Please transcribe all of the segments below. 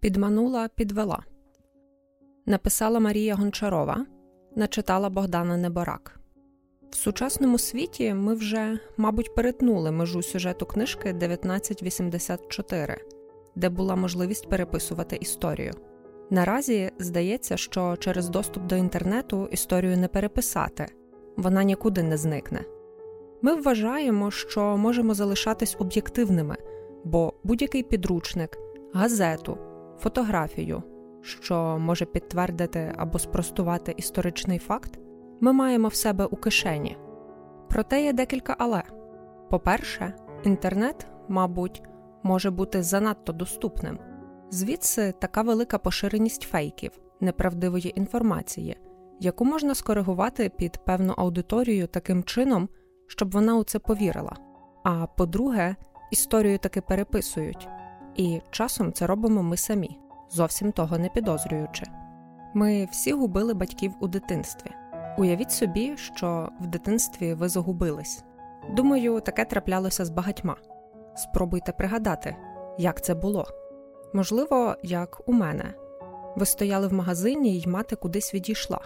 Підманула, підвела. Написала Марія Гончарова, начитала Богдана Неборак. В сучасному світі ми вже, мабуть, перетнули межу сюжету книжки 1984, де була можливість переписувати історію. Наразі здається, що через доступ до інтернету історію не переписати, вона нікуди не зникне. Ми вважаємо, що можемо залишатись об'єктивними, бо будь-який підручник, газету, фотографію, що може підтвердити або спростувати історичний факт, ми маємо в себе у кишені. Проте є декілька але. По-перше, інтернет, мабуть, може бути занадто доступним. Звідси така велика поширеність фейків, неправдивої інформації, яку можна скоригувати під певну аудиторію таким чином, щоб вона у це повірила. А по-друге, історію таки переписують, і часом це робимо ми самі, зовсім того не підозрюючи. Ми всі губили батьків у дитинстві. Уявіть собі, що в дитинстві ви загубились. Думаю, таке траплялося з багатьма. Спробуйте пригадати, як це було. Можливо, як у мене. Ви стояли в магазині і мати кудись відійшла,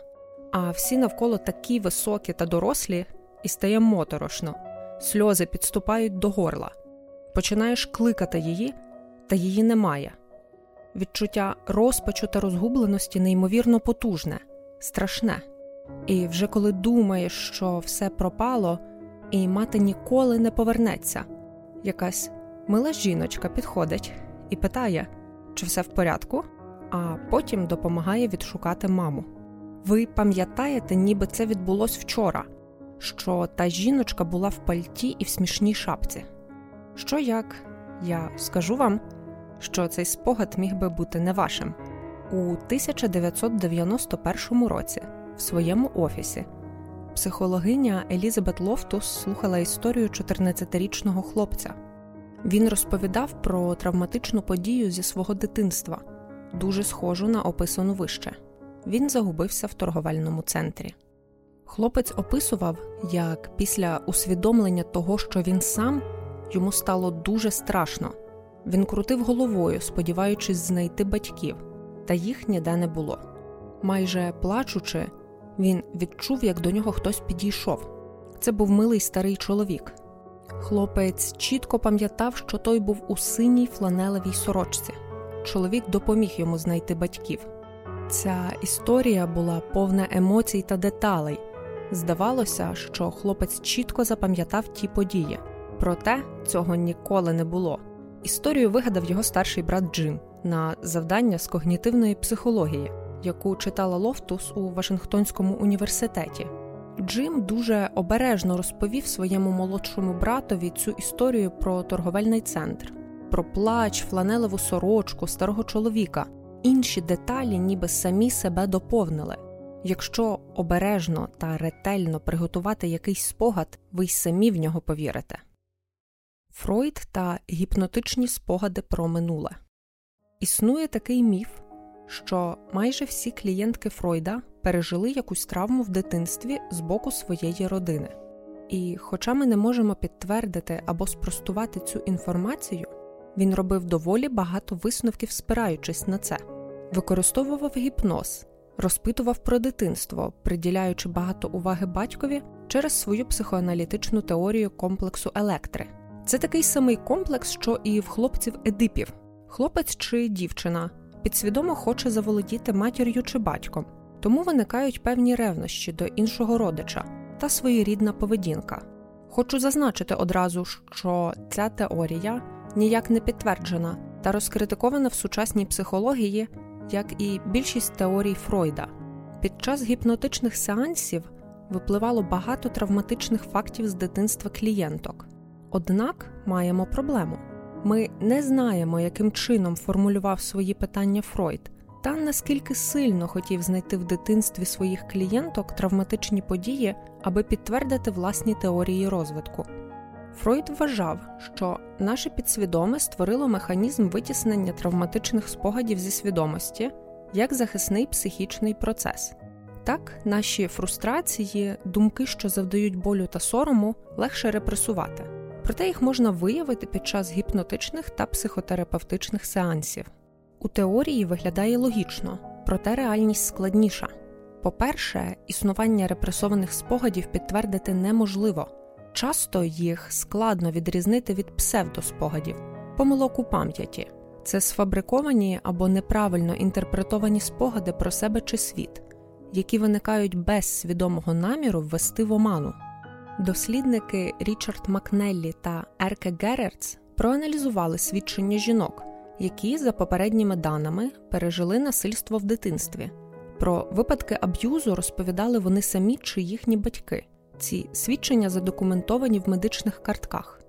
а всі навколо такі високі та дорослі, і стає моторошно, сльози підступають до горла. Починаєш кликати її, та її немає. Відчуття розпачу та розгубленості неймовірно потужне, страшне. І вже коли думаєш, що все пропало, і мати ніколи не повернеться, якась мила жіночка підходить і питає, чи все в порядку, а потім допомагає відшукати маму. Ви пам'ятаєте, ніби це відбулось вчора, що та жіночка була в пальті і в смішній шапці. Що як я скажу вам, що цей спогад міг би бути не вашим у 1991 році в своєму офісі. Психологиня Елізабет Лофтус слухала історію 14-річного хлопця. Він розповідав про травматичну подію зі свого дитинства, дуже схожу на описану вище. Він загубився в торговельному центрі. Хлопець описував, як після усвідомлення того, що він сам, йому стало дуже страшно. Він крутив головою, сподіваючись знайти батьків, та їх ніде не було. Майже плачучи, він відчув, як до нього хтось підійшов. Це був милий старий чоловік. Хлопець чітко пам'ятав, що той був у синій фланелевій сорочці. Чоловік допоміг йому знайти батьків. Ця історія була повна емоцій та деталей. Здавалося, що хлопець чітко запам'ятав ті події, проте цього ніколи не було. Історію вигадав його старший брат Джим на завдання з когнітивної психології, яку читала Лофтус у Вашингтонському університеті. Джим дуже обережно розповів своєму молодшому братові цю історію про торговельний центр, про плач, фланелеву сорочку, старого чоловіка. Інші деталі, ніби самі себе доповнили. Якщо обережно та ретельно приготувати якийсь спогад, ви й самі в нього повірите. Фройд та гіпнотичні спогади про минуле. Існує такий міф, що майже всі клієнтки Фройда пережили якусь травму в дитинстві з боку своєї родини. І, хоча ми не можемо підтвердити або спростувати цю інформацію, він робив доволі багато висновків, спираючись на це, використовував гіпноз, розпитував про дитинство, приділяючи багато уваги батькові через свою психоаналітичну теорію комплексу електри. Це такий самий комплекс, що і в хлопців Едипів. Хлопець чи дівчина підсвідомо хоче заволодіти матір'ю чи батьком, тому виникають певні ревнощі до іншого родича та своєрідна поведінка. Хочу зазначити одразу, що ця теорія ніяк не підтверджена та розкритикована в сучасній психології, як і більшість теорій Фройда. Під час гіпнотичних сеансів випливало багато травматичних фактів з дитинства клієнток. Однак маємо проблему. Ми не знаємо, яким чином формулював свої питання Фройд, та наскільки сильно хотів знайти в дитинстві своїх клієнток травматичні події, аби підтвердити власні теорії розвитку. Фройд вважав, що наше підсвідоме створило механізм витіснення травматичних спогадів зі свідомості як захисний психічний процес. Так, наші фрустрації, думки, що завдають болю та сорому, легше репресувати проте їх можна виявити під час гіпнотичних та психотерапевтичних сеансів. У теорії виглядає логічно, проте реальність складніша. По-перше, існування репресованих спогадів підтвердити неможливо. Часто їх складно відрізнити від псевдоспогадів, помилок у пам'яті. Це сфабриковані або неправильно інтерпретовані спогади про себе чи світ, які виникають без свідомого наміру ввести в оману. Дослідники Річард Макнеллі та Ерке Герерц проаналізували свідчення жінок, які, за попередніми даними, пережили насильство в дитинстві. Про випадки аб'юзу розповідали вони самі чи їхні батьки. Ці свідчення задокументовані в медичних картках.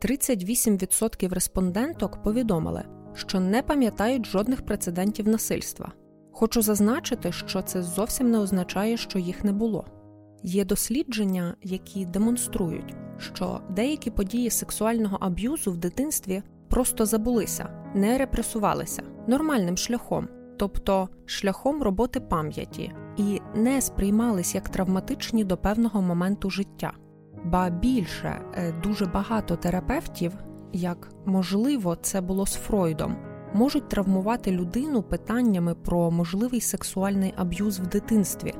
38% респонденток повідомили, що не пам'ятають жодних прецедентів насильства. Хочу зазначити, що це зовсім не означає, що їх не було. Є дослідження, які демонструють, що деякі події сексуального аб'юзу в дитинстві просто забулися, не репресувалися нормальним шляхом, тобто шляхом роботи пам'яті, і не сприймались як травматичні до певного моменту життя. Ба більше е, дуже багато терапевтів, як можливо, це було з Фройдом, можуть травмувати людину питаннями про можливий сексуальний аб'юз в дитинстві.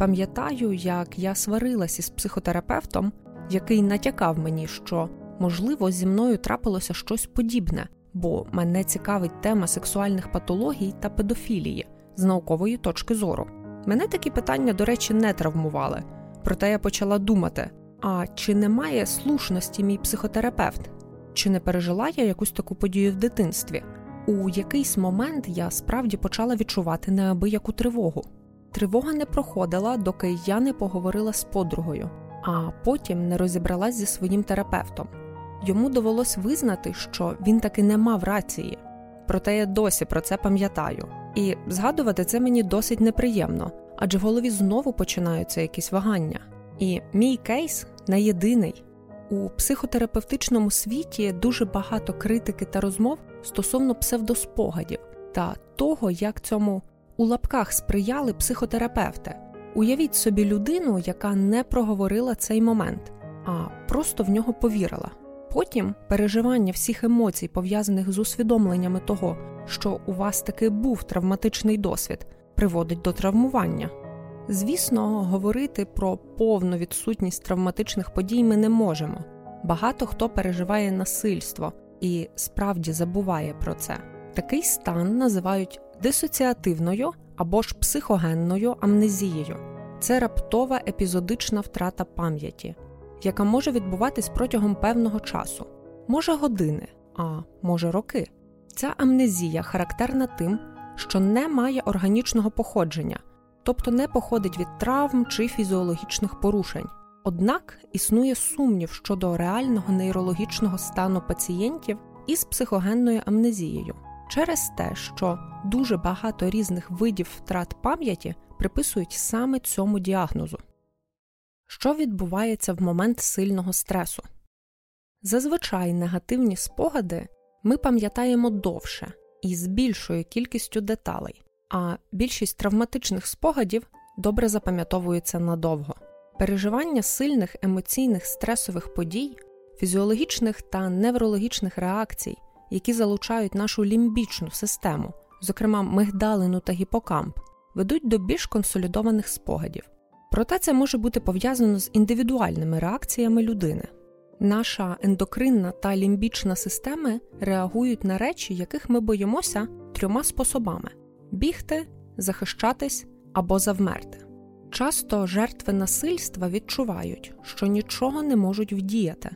Пам'ятаю, як я сварилася із психотерапевтом, який натякав мені, що можливо зі мною трапилося щось подібне, бо мене цікавить тема сексуальних патологій та педофілії з наукової точки зору. Мене такі питання, до речі, не травмували. Проте я почала думати: а чи немає слушності мій психотерапевт? Чи не пережила я якусь таку подію в дитинстві? У якийсь момент я справді почала відчувати неабияку тривогу. Тривога не проходила, доки я не поговорила з подругою, а потім не розібралась зі своїм терапевтом. Йому довелось визнати, що він таки не мав рації, проте я досі про це пам'ятаю. І згадувати це мені досить неприємно, адже в голові знову починаються якісь вагання. І мій кейс не єдиний. У психотерапевтичному світі дуже багато критики та розмов стосовно псевдоспогадів та того, як цьому у лапках сприяли психотерапевти. Уявіть собі людину, яка не проговорила цей момент, а просто в нього повірила. Потім переживання всіх емоцій, пов'язаних з усвідомленнями того, що у вас таки був травматичний досвід, приводить до травмування. Звісно, говорити про повну відсутність травматичних подій ми не можемо. Багато хто переживає насильство і справді забуває про це. Такий стан називають дисоціативною або ж психогенною амнезією. Це раптова епізодична втрата пам'яті, яка може відбуватись протягом певного часу, може години, а може роки. Ця амнезія характерна тим, що не має органічного походження, тобто не походить від травм чи фізіологічних порушень. Однак існує сумнів щодо реального нейрологічного стану пацієнтів із психогенною амнезією через те, що дуже багато різних видів втрат пам'яті приписують саме цьому діагнозу. Що відбувається в момент сильного стресу? Зазвичай негативні спогади ми пам'ятаємо довше і з більшою кількістю деталей, а більшість травматичних спогадів добре запам'ятовуються надовго. Переживання сильних емоційних стресових подій, фізіологічних та неврологічних реакцій, які залучають нашу лімбічну систему, зокрема мигдалину та гіпокамп, ведуть до більш консолідованих спогадів. Проте це може бути пов'язано з індивідуальними реакціями людини. Наша ендокринна та лімбічна системи реагують на речі, яких ми боїмося трьома способами: бігти, захищатись або завмерти. Часто жертви насильства відчувають, що нічого не можуть вдіяти.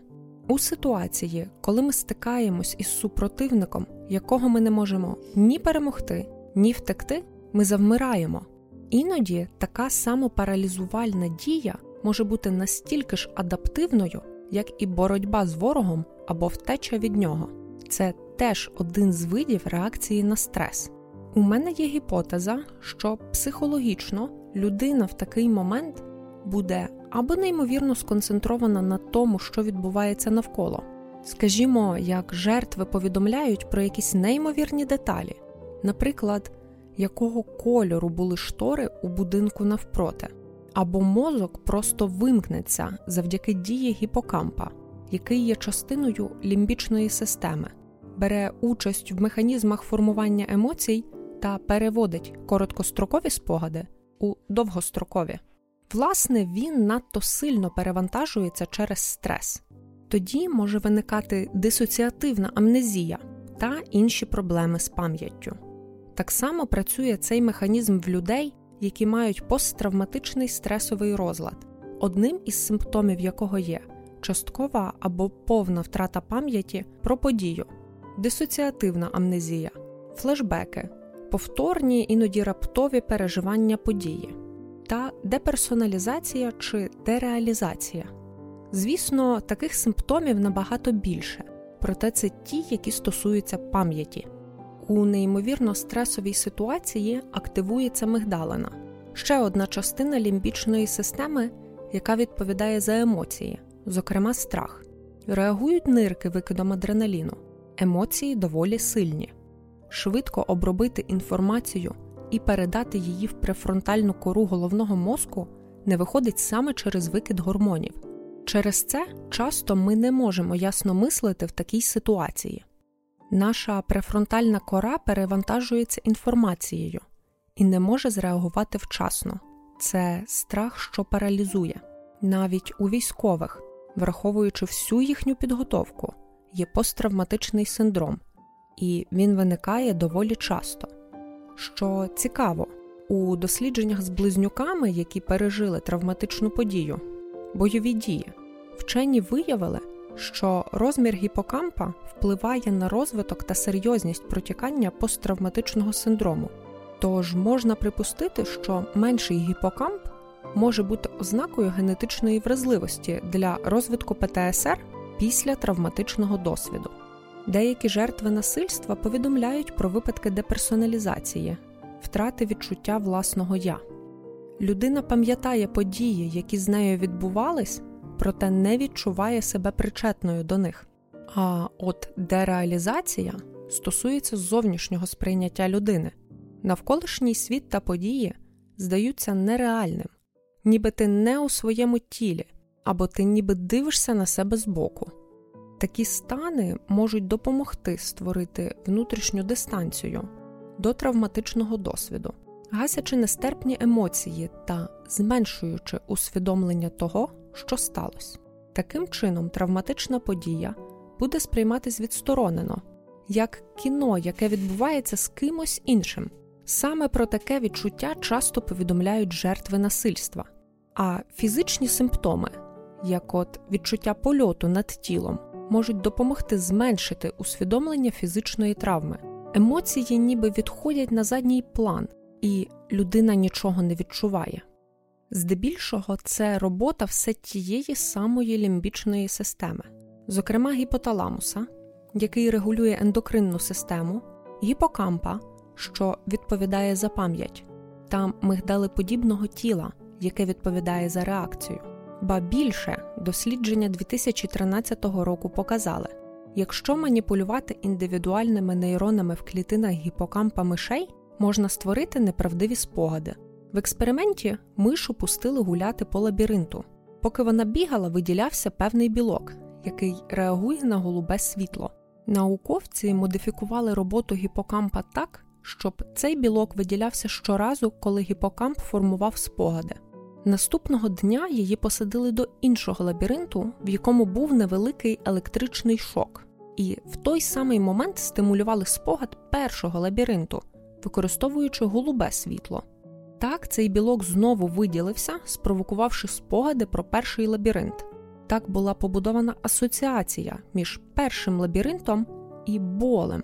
У ситуації, коли ми стикаємось із супротивником, якого ми не можемо ні перемогти, ні втекти, ми завмираємо. Іноді така самопаралізувальна дія може бути настільки ж адаптивною, як і боротьба з ворогом або втеча від нього. Це теж один з видів реакції на стрес. У мене є гіпотеза, що психологічно людина в такий момент буде або неймовірно сконцентрована на тому, що відбувається навколо. Скажімо, як жертви повідомляють про якісь неймовірні деталі, наприклад, якого кольору були штори у будинку навпроти, або мозок просто вимкнеться завдяки дії гіпокампа, який є частиною лімбічної системи. бере участь в механізмах формування емоцій та переводить короткострокові спогади у довгострокові. Власне, він надто сильно перевантажується через стрес. Тоді може виникати дисоціативна амнезія та інші проблеми з пам'яттю. Так само працює цей механізм в людей, які мають посттравматичний стресовий розлад, одним із симптомів якого є часткова або повна втрата пам'яті про подію, дисоціативна амнезія, флешбеки, повторні іноді раптові переживання події та деперсоналізація чи дереалізація. Звісно, таких симптомів набагато більше, проте це ті, які стосуються пам'яті. У неймовірно стресовій ситуації активується мигдалина, ще одна частина лімбічної системи, яка відповідає за емоції, зокрема страх. Реагують нирки викидом адреналіну, емоції доволі сильні. Швидко обробити інформацію і передати її в префронтальну кору головного мозку не виходить саме через викид гормонів. Через це часто ми не можемо ясно мислити в такій ситуації. Наша префронтальна кора перевантажується інформацією і не може зреагувати вчасно. Це страх, що паралізує. Навіть у військових, враховуючи всю їхню підготовку, є посттравматичний синдром, і він виникає доволі часто. Що цікаво, у дослідженнях з близнюками, які пережили травматичну подію, бойові дії, вчені виявили, що розмір гіпокампа впливає на розвиток та серйозність протікання посттравматичного синдрому. Тож можна припустити, що менший гіпокамп може бути ознакою генетичної вразливості для розвитку ПТСР після травматичного досвіду. Деякі жертви насильства повідомляють про випадки деперсоналізації, втрати відчуття власного я. Людина пам'ятає події, які з нею відбувались, проте не відчуває себе причетною до них. А от дереалізація стосується зовнішнього сприйняття людини. Навколишній світ та події здаються нереальним, ніби ти не у своєму тілі, або ти ніби дивишся на себе збоку. Такі стани можуть допомогти створити внутрішню дистанцію до травматичного досвіду, гасячи нестерпні емоції та зменшуючи усвідомлення того, що сталося. Таким чином, травматична подія буде сприйматись відсторонено, як кіно, яке відбувається з кимось іншим. Саме про таке відчуття часто повідомляють жертви насильства, а фізичні симптоми, як от відчуття польоту над тілом, можуть допомогти зменшити усвідомлення фізичної травми. Емоції ніби відходять на задній план, і людина нічого не відчуває. Здебільшого, це робота все тієї самої лімбічної системи, зокрема гіпоталамуса, який регулює ендокринну систему, гіпокампа, що відповідає за пам'ять, та мигдалеподібного тіла, яке відповідає за реакцію. Ба більше дослідження 2013 року показали, якщо маніпулювати індивідуальними нейронами в клітинах гіпокампа мишей, можна створити неправдиві спогади. В експерименті мишу пустили гуляти по лабіринту. Поки вона бігала, виділявся певний білок, який реагує на голубе світло. Науковці модифікували роботу гіпокампа так, щоб цей білок виділявся щоразу, коли гіпокамп формував спогади. Наступного дня її посадили до іншого лабіринту, в якому був невеликий електричний шок, і в той самий момент стимулювали спогад першого лабіринту, використовуючи голубе світло. Так, цей білок знову виділився, спровокувавши спогади про перший лабіринт. Так була побудована асоціація між першим лабіринтом і болем.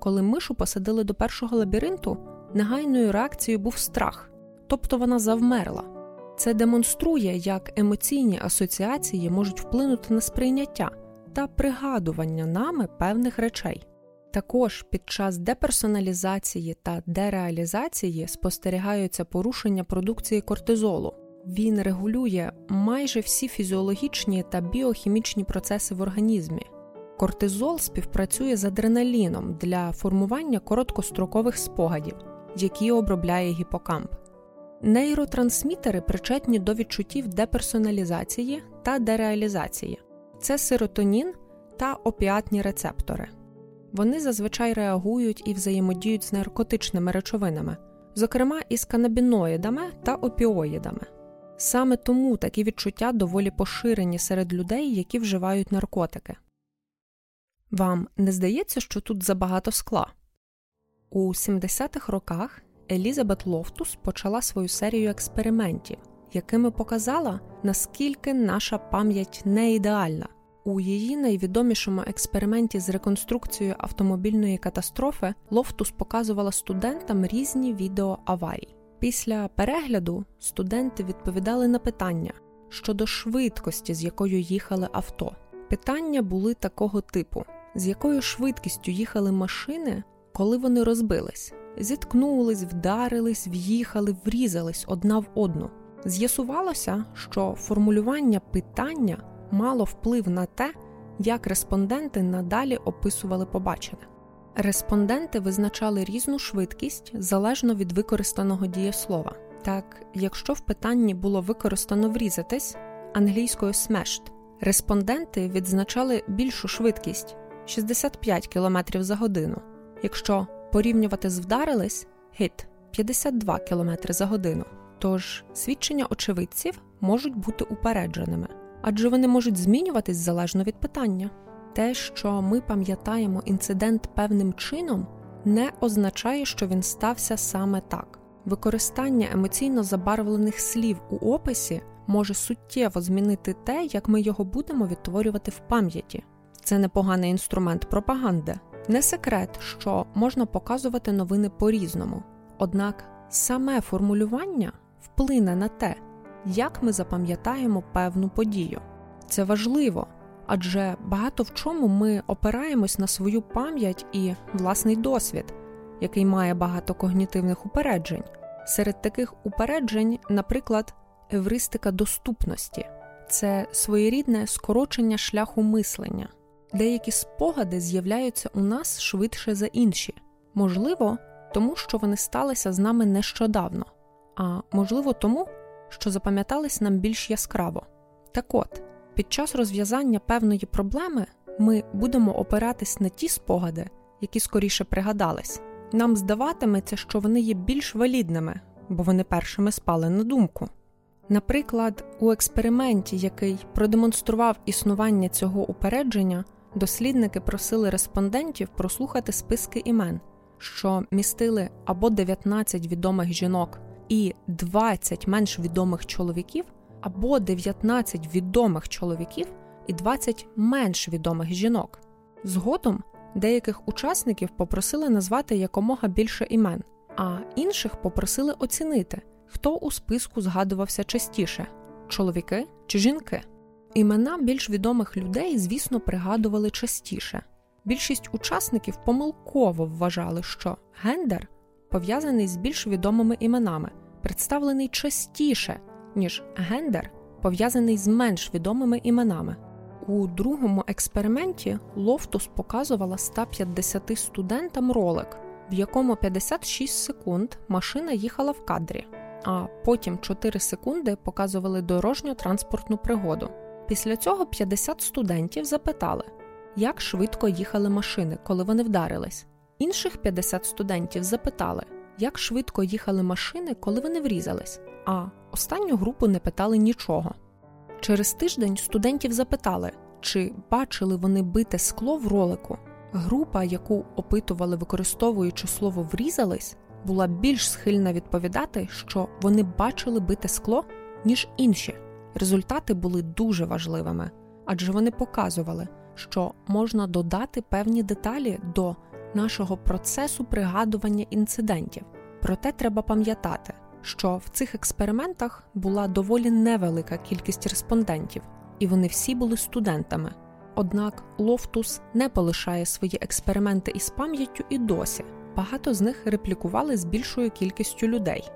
Коли мишу посадили до першого лабіринту, негайною реакцією був страх, тобто вона завмерла. Це демонструє, як емоційні асоціації можуть вплинути на сприйняття та пригадування нами певних речей. Також під час деперсоналізації та дереалізації спостерігаються порушення продукції кортизолу. Він регулює майже всі фізіологічні та біохімічні процеси в організмі. Кортизол співпрацює з адреналіном для формування короткострокових спогадів, які обробляє гіпокамп. Нейротрансмітери причетні до відчуттів деперсоналізації та дереалізації це серотонін та опіатні рецептори. вони зазвичай реагують і взаємодіють з наркотичними речовинами, зокрема із канабіноїдами та опіоїдами. Саме тому такі відчуття доволі поширені серед людей, які вживають наркотики. Вам не здається, що тут забагато скла? У 70-х роках Елізабет Лофтус почала свою серію експериментів, якими показала, наскільки наша пам'ять не ідеальна. У її найвідомішому експерименті з реконструкцією автомобільної катастрофи Лофтус показувала студентам різні відео аварій. Після перегляду студенти відповідали на питання щодо швидкості, з якою їхали авто. Питання були такого типу: з якою швидкістю їхали машини, коли вони розбились, зіткнулись, вдарились, в'їхали, врізались одна в одну. З'ясувалося, що формулювання питання мало вплив на те, як респонденти надалі описували побачене. Респонденти визначали різну швидкість залежно від використаного дієслова. Так, якщо в питанні було використано врізатись англійською smashed, респонденти відзначали більшу швидкість 65 км за годину. Якщо порівнювати з вдарились hit 52 км за годину. Тож свідчення очевидців можуть бути упередженими, адже вони можуть змінюватись залежно від питання. Те, що ми пам'ятаємо інцидент певним чином, не означає, що він стався саме так. Використання емоційно забарвлених слів у описі може суттєво змінити те, як ми його будемо відтворювати в пам'яті. Це непоганий інструмент пропаганди. Не секрет, що можна показувати новини по-різному, однак саме формулювання вплине на те, як ми запам'ятаємо певну подію. Це важливо, адже багато в чому ми опираємось на свою пам'ять і власний досвід, який має багато когнітивних упереджень. Серед таких упереджень, наприклад, евристика доступності це своєрідне скорочення шляху мислення. Деякі спогади з'являються у нас швидше за інші, можливо, тому що вони сталися з нами нещодавно, а можливо, тому, що запам'ятались нам більш яскраво. Так от, під час розв'язання певної проблеми ми будемо опиратись на ті спогади, які скоріше пригадались. Нам здаватиметься, що вони є більш валідними, бо вони першими спали на думку. Наприклад, у експерименті, який продемонстрував існування цього упередження, дослідники просили респондентів прослухати списки імен, що містили або 19 відомих жінок і 20 менш відомих чоловіків, або 19 відомих чоловіків і 20 менш відомих жінок. Згодом деяких учасників попросили назвати якомога більше імен, а інших попросили оцінити, хто у списку згадувався частіше чоловіки чи жінки. Імена більш відомих людей, звісно, пригадували частіше. Більшість учасників помилково вважали, що гендер пов'язаний з більш відомими іменами, представлений частіше, ніж гендер пов'язаний з менш відомими іменами. У другому експерименті Лофтус показувала 150 студентам ролик, в якому 56 секунд машина їхала в кадрі, а потім 4 секунди показували дорожньо транспортну пригоду. Після цього 50 студентів запитали, як швидко їхали машини, коли вони вдарились. Інших 50 студентів запитали, як швидко їхали машини, коли вони врізались, а останню групу не питали нічого. Через тиждень студентів запитали, чи бачили вони бите скло в ролику. Група, яку опитували, використовуючи слово врізались, була більш схильна відповідати, що вони бачили бите скло, ніж інші. Результати були дуже важливими, адже вони показували, що можна додати певні деталі до нашого процесу пригадування інцидентів. Проте треба пам'ятати, що в цих експериментах була доволі невелика кількість респондентів, і вони всі були студентами. Однак Лофтус не полишає свої експерименти із пам'яттю і досі. Багато з них реплікували з більшою кількістю людей.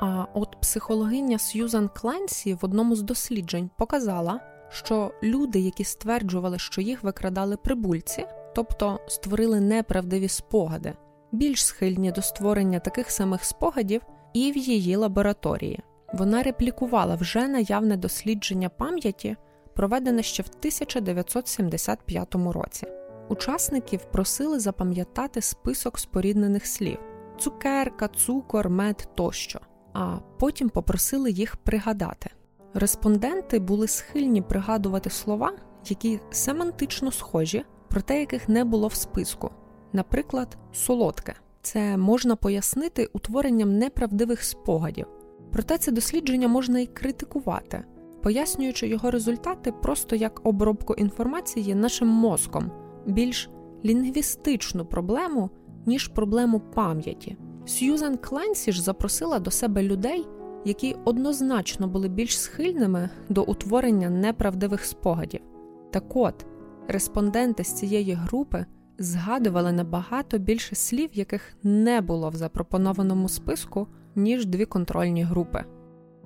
А от психологиня Сьюзан Кленсі в одному з досліджень показала, що люди, які стверджували, що їх викрадали прибульці, тобто створили неправдиві спогади, більш схильні до створення таких самих спогадів і в її лабораторії. Вона реплікувала вже наявне дослідження пам'яті, проведене ще в 1975 році. учасників просили запам'ятати список споріднених слів цукерка, цукор, мед тощо, а потім попросили їх пригадати. Респонденти були схильні пригадувати слова, які семантично схожі, проте яких не було в списку. Наприклад, солодке. Це можна пояснити утворенням неправдивих спогадів. Проте це дослідження можна і критикувати, пояснюючи його результати просто як обробку інформації нашим мозком, більш лінгвістичну проблему, ніж проблему пам'яті. Сьюзан Кленсі ж запросила до себе людей, які однозначно були більш схильними до утворення неправдивих спогадів. Так от, респонденти з цієї групи згадували набагато більше слів, яких не було в запропонованому списку, ніж дві контрольні групи.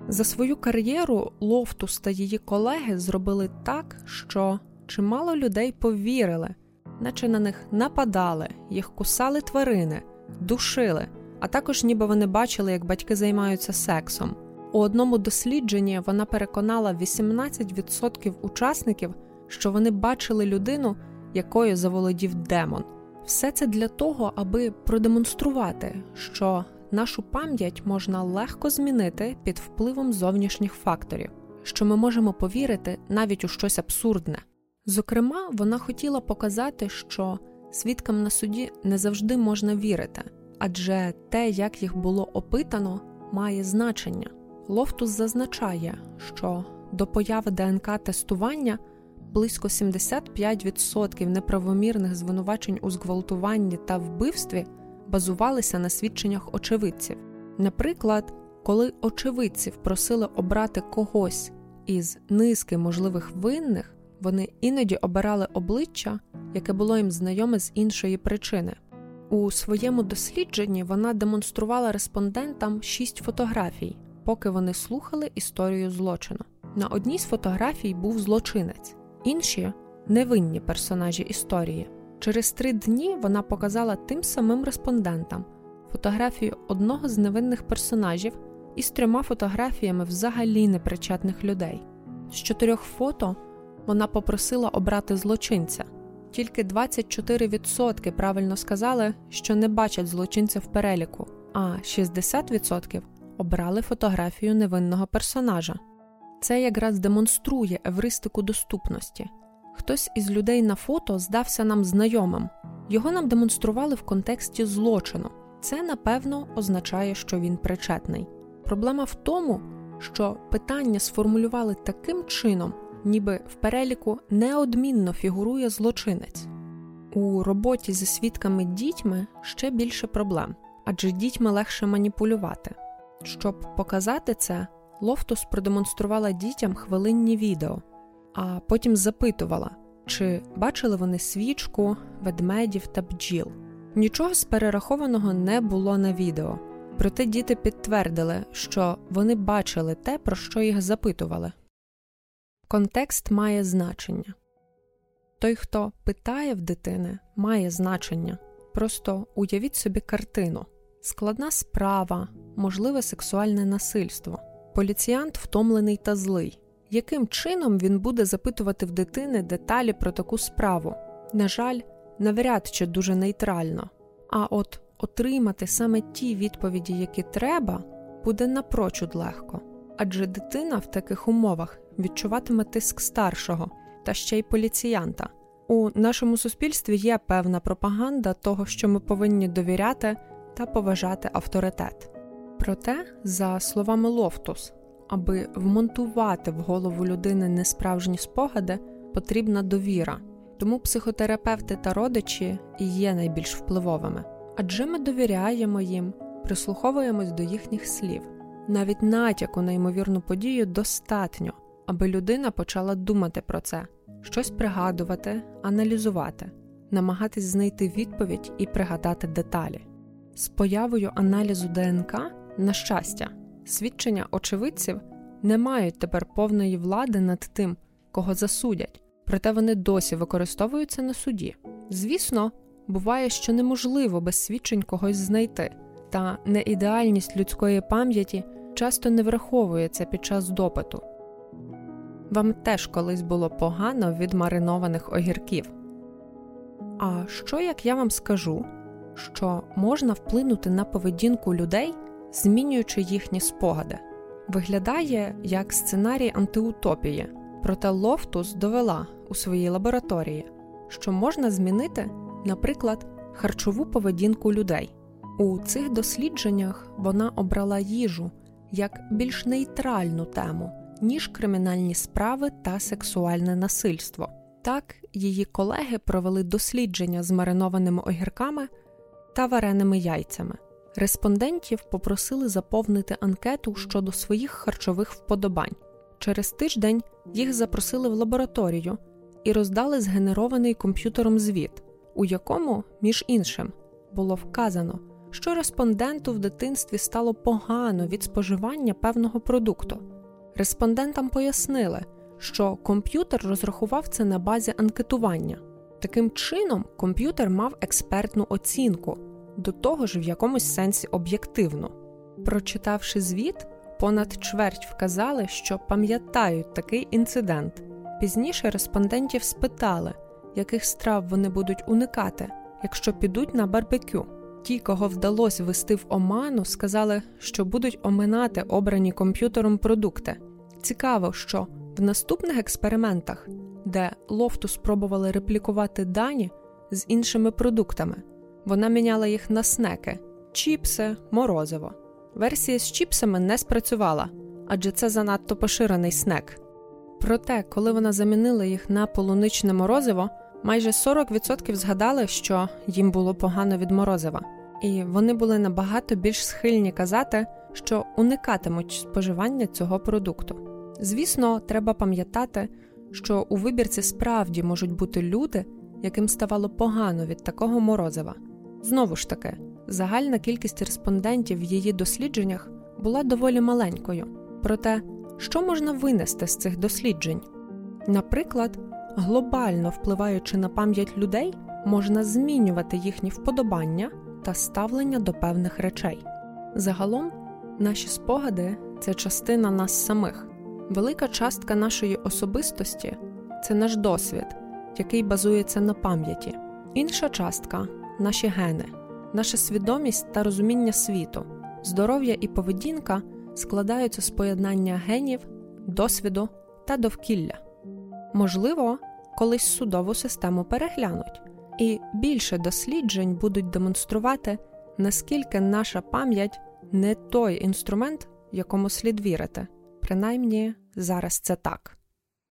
За свою кар'єру Лофтус та її колеги зробили так, що чимало людей повірили, наче на них нападали, їх кусали тварини, душили, а також ніби вони бачили, як батьки займаються сексом. У одному дослідженні вона переконала 18% учасників, що вони бачили людину, якою заволодів демон. Все це для того, аби продемонструвати, що нашу пам'ять можна легко змінити під впливом зовнішніх факторів, що ми можемо повірити навіть у щось абсурдне. Зокрема, вона хотіла показати, що свідкам на суді не завжди можна вірити, адже те, як їх було опитано, має значення. Лофтус зазначає, що до появи ДНК тестування близько 75% неправомірних звинувачень у зґвалтуванні та вбивстві базувалися на свідченнях очевидців. Наприклад, коли очевидців просили обрати когось із низки можливих винних, вони іноді обирали обличчя, яке було їм знайоме з іншої причини. У своєму дослідженні вона демонструвала респондентам шість фотографій, поки вони слухали історію злочину. На одній з фотографій був злочинець, інші невинні персонажі історії. Через три дні вона показала тим самим респондентам фотографію одного з невинних персонажів із трьома фотографіями взагалі непричетних людей. З чотирьох фото вона попросила обрати злочинця. Тільки 24% правильно сказали, що не бачать злочинця в переліку, а 60% обрали фотографію невинного персонажа. Це якраз демонструє евристику доступності. Хтось із людей на фото здався нам знайомим, його нам демонстрували в контексті злочину. Це, напевно, означає, що він причетний. Проблема в тому, що питання сформулювали таким чином, ніби в переліку неодмінно фігурує злочинець. У роботі зі свідками дітьми ще більше проблем, адже дітьми легше маніпулювати. Щоб показати це, Лофтус продемонструвала дітям хвилинні відео, а потім запитувала, чи бачили вони свічку, ведмедів та бджіл. Нічого з перерахованого не було на відео, проте діти підтвердили, що вони бачили те, про що їх запитували. Контекст має значення. Той, хто питає в дитини, має значення. Просто уявіть собі картину, складна справа, можливе сексуальне насильство. Поліціянт втомлений та злий. Яким чином він буде запитувати в дитини деталі про таку справу? На жаль, навряд чи дуже нейтрально. А от отримати саме ті відповіді, які треба, буде напрочуд легко. Адже дитина в таких умовах відчуватиме тиск старшого та ще й поліціянта. У нашому суспільстві є певна пропаганда того, що ми повинні довіряти та поважати авторитет. Проте, за словами Лофтус, аби вмонтувати в голову людини несправжні спогади, потрібна довіра. Тому психотерапевти та родичі є найбільш впливовими, адже ми довіряємо їм, прислуховуємось до їхніх слів. Навіть натяку на ймовірну подію достатньо, аби людина почала думати про це, щось пригадувати, аналізувати, намагатись знайти відповідь і пригадати деталі. З появою аналізу ДНК, на щастя, свідчення очевидців не мають тепер повної влади над тим, кого засудять, проте вони досі використовуються на суді. Звісно, буває, що неможливо без свідчень когось знайти, та неідеальність людської пам'яті часто не враховується під час допиту. Вам теж колись було погано від маринованих огірків. А що як я вам скажу, що можна вплинути на поведінку людей, змінюючи їхні спогади? Виглядає як сценарій антиутопії, проте Лофтус довела у своїй лабораторії, що можна змінити, наприклад, харчову поведінку людей. У цих дослідженнях вона обрала їжу як більш нейтральну тему, ніж кримінальні справи та сексуальне насильство. Так, її колеги провели дослідження з маринованими огірками та вареними яйцями. Респондентів попросили заповнити анкету щодо своїх харчових вподобань. Через тиждень їх запросили в лабораторію і роздали згенерований комп'ютером звіт, у якому, між іншим, було вказано, що респонденту в дитинстві стало погано від споживання певного продукту. Респондентам пояснили, що комп'ютер розрахував це на базі анкетування. Таким чином, комп'ютер мав експертну оцінку, до того ж в якомусь сенсі об'єктивну. Прочитавши звіт, понад чверть вказали, що пам'ятають такий інцидент. Пізніше респондентів спитали, яких страв вони будуть уникати, якщо підуть на барбекю. Ті, кого вдалося ввести в оману, сказали, що будуть оминати обрані комп'ютером продукти. Цікаво, що в наступних експериментах, де лофту спробували реплікувати дані з іншими продуктами, вона міняла їх на снеки, чіпси, морозиво. Версія з чіпсами не спрацювала, адже це занадто поширений снек. Проте, коли вона замінила їх на полуничне морозиво, майже 40% згадали, що їм було погано від морозива, і вони були набагато більш схильні казати, що уникатимуть споживання цього продукту. Звісно, треба пам'ятати, що у вибірці справді можуть бути люди, яким ставало погано від такого морозива. Знову ж таки, загальна кількість респондентів в її дослідженнях була доволі маленькою. Проте, що можна винести з цих досліджень? Наприклад, глобально впливаючи на пам'ять людей, можна змінювати їхні вподобання та ставлення до певних речей. Загалом, наші спогади це частина нас самих. Велика частка нашої особистості це наш досвід, який базується на пам'яті. Інша частка наші гени, наша свідомість та розуміння світу, здоров'я і поведінка складаються з поєднання генів, досвіду та довкілля. Можливо, колись судову систему переглянуть, і більше досліджень будуть демонструвати, наскільки наша пам'ять не той інструмент, якому слід вірити. Принаймні зараз це так.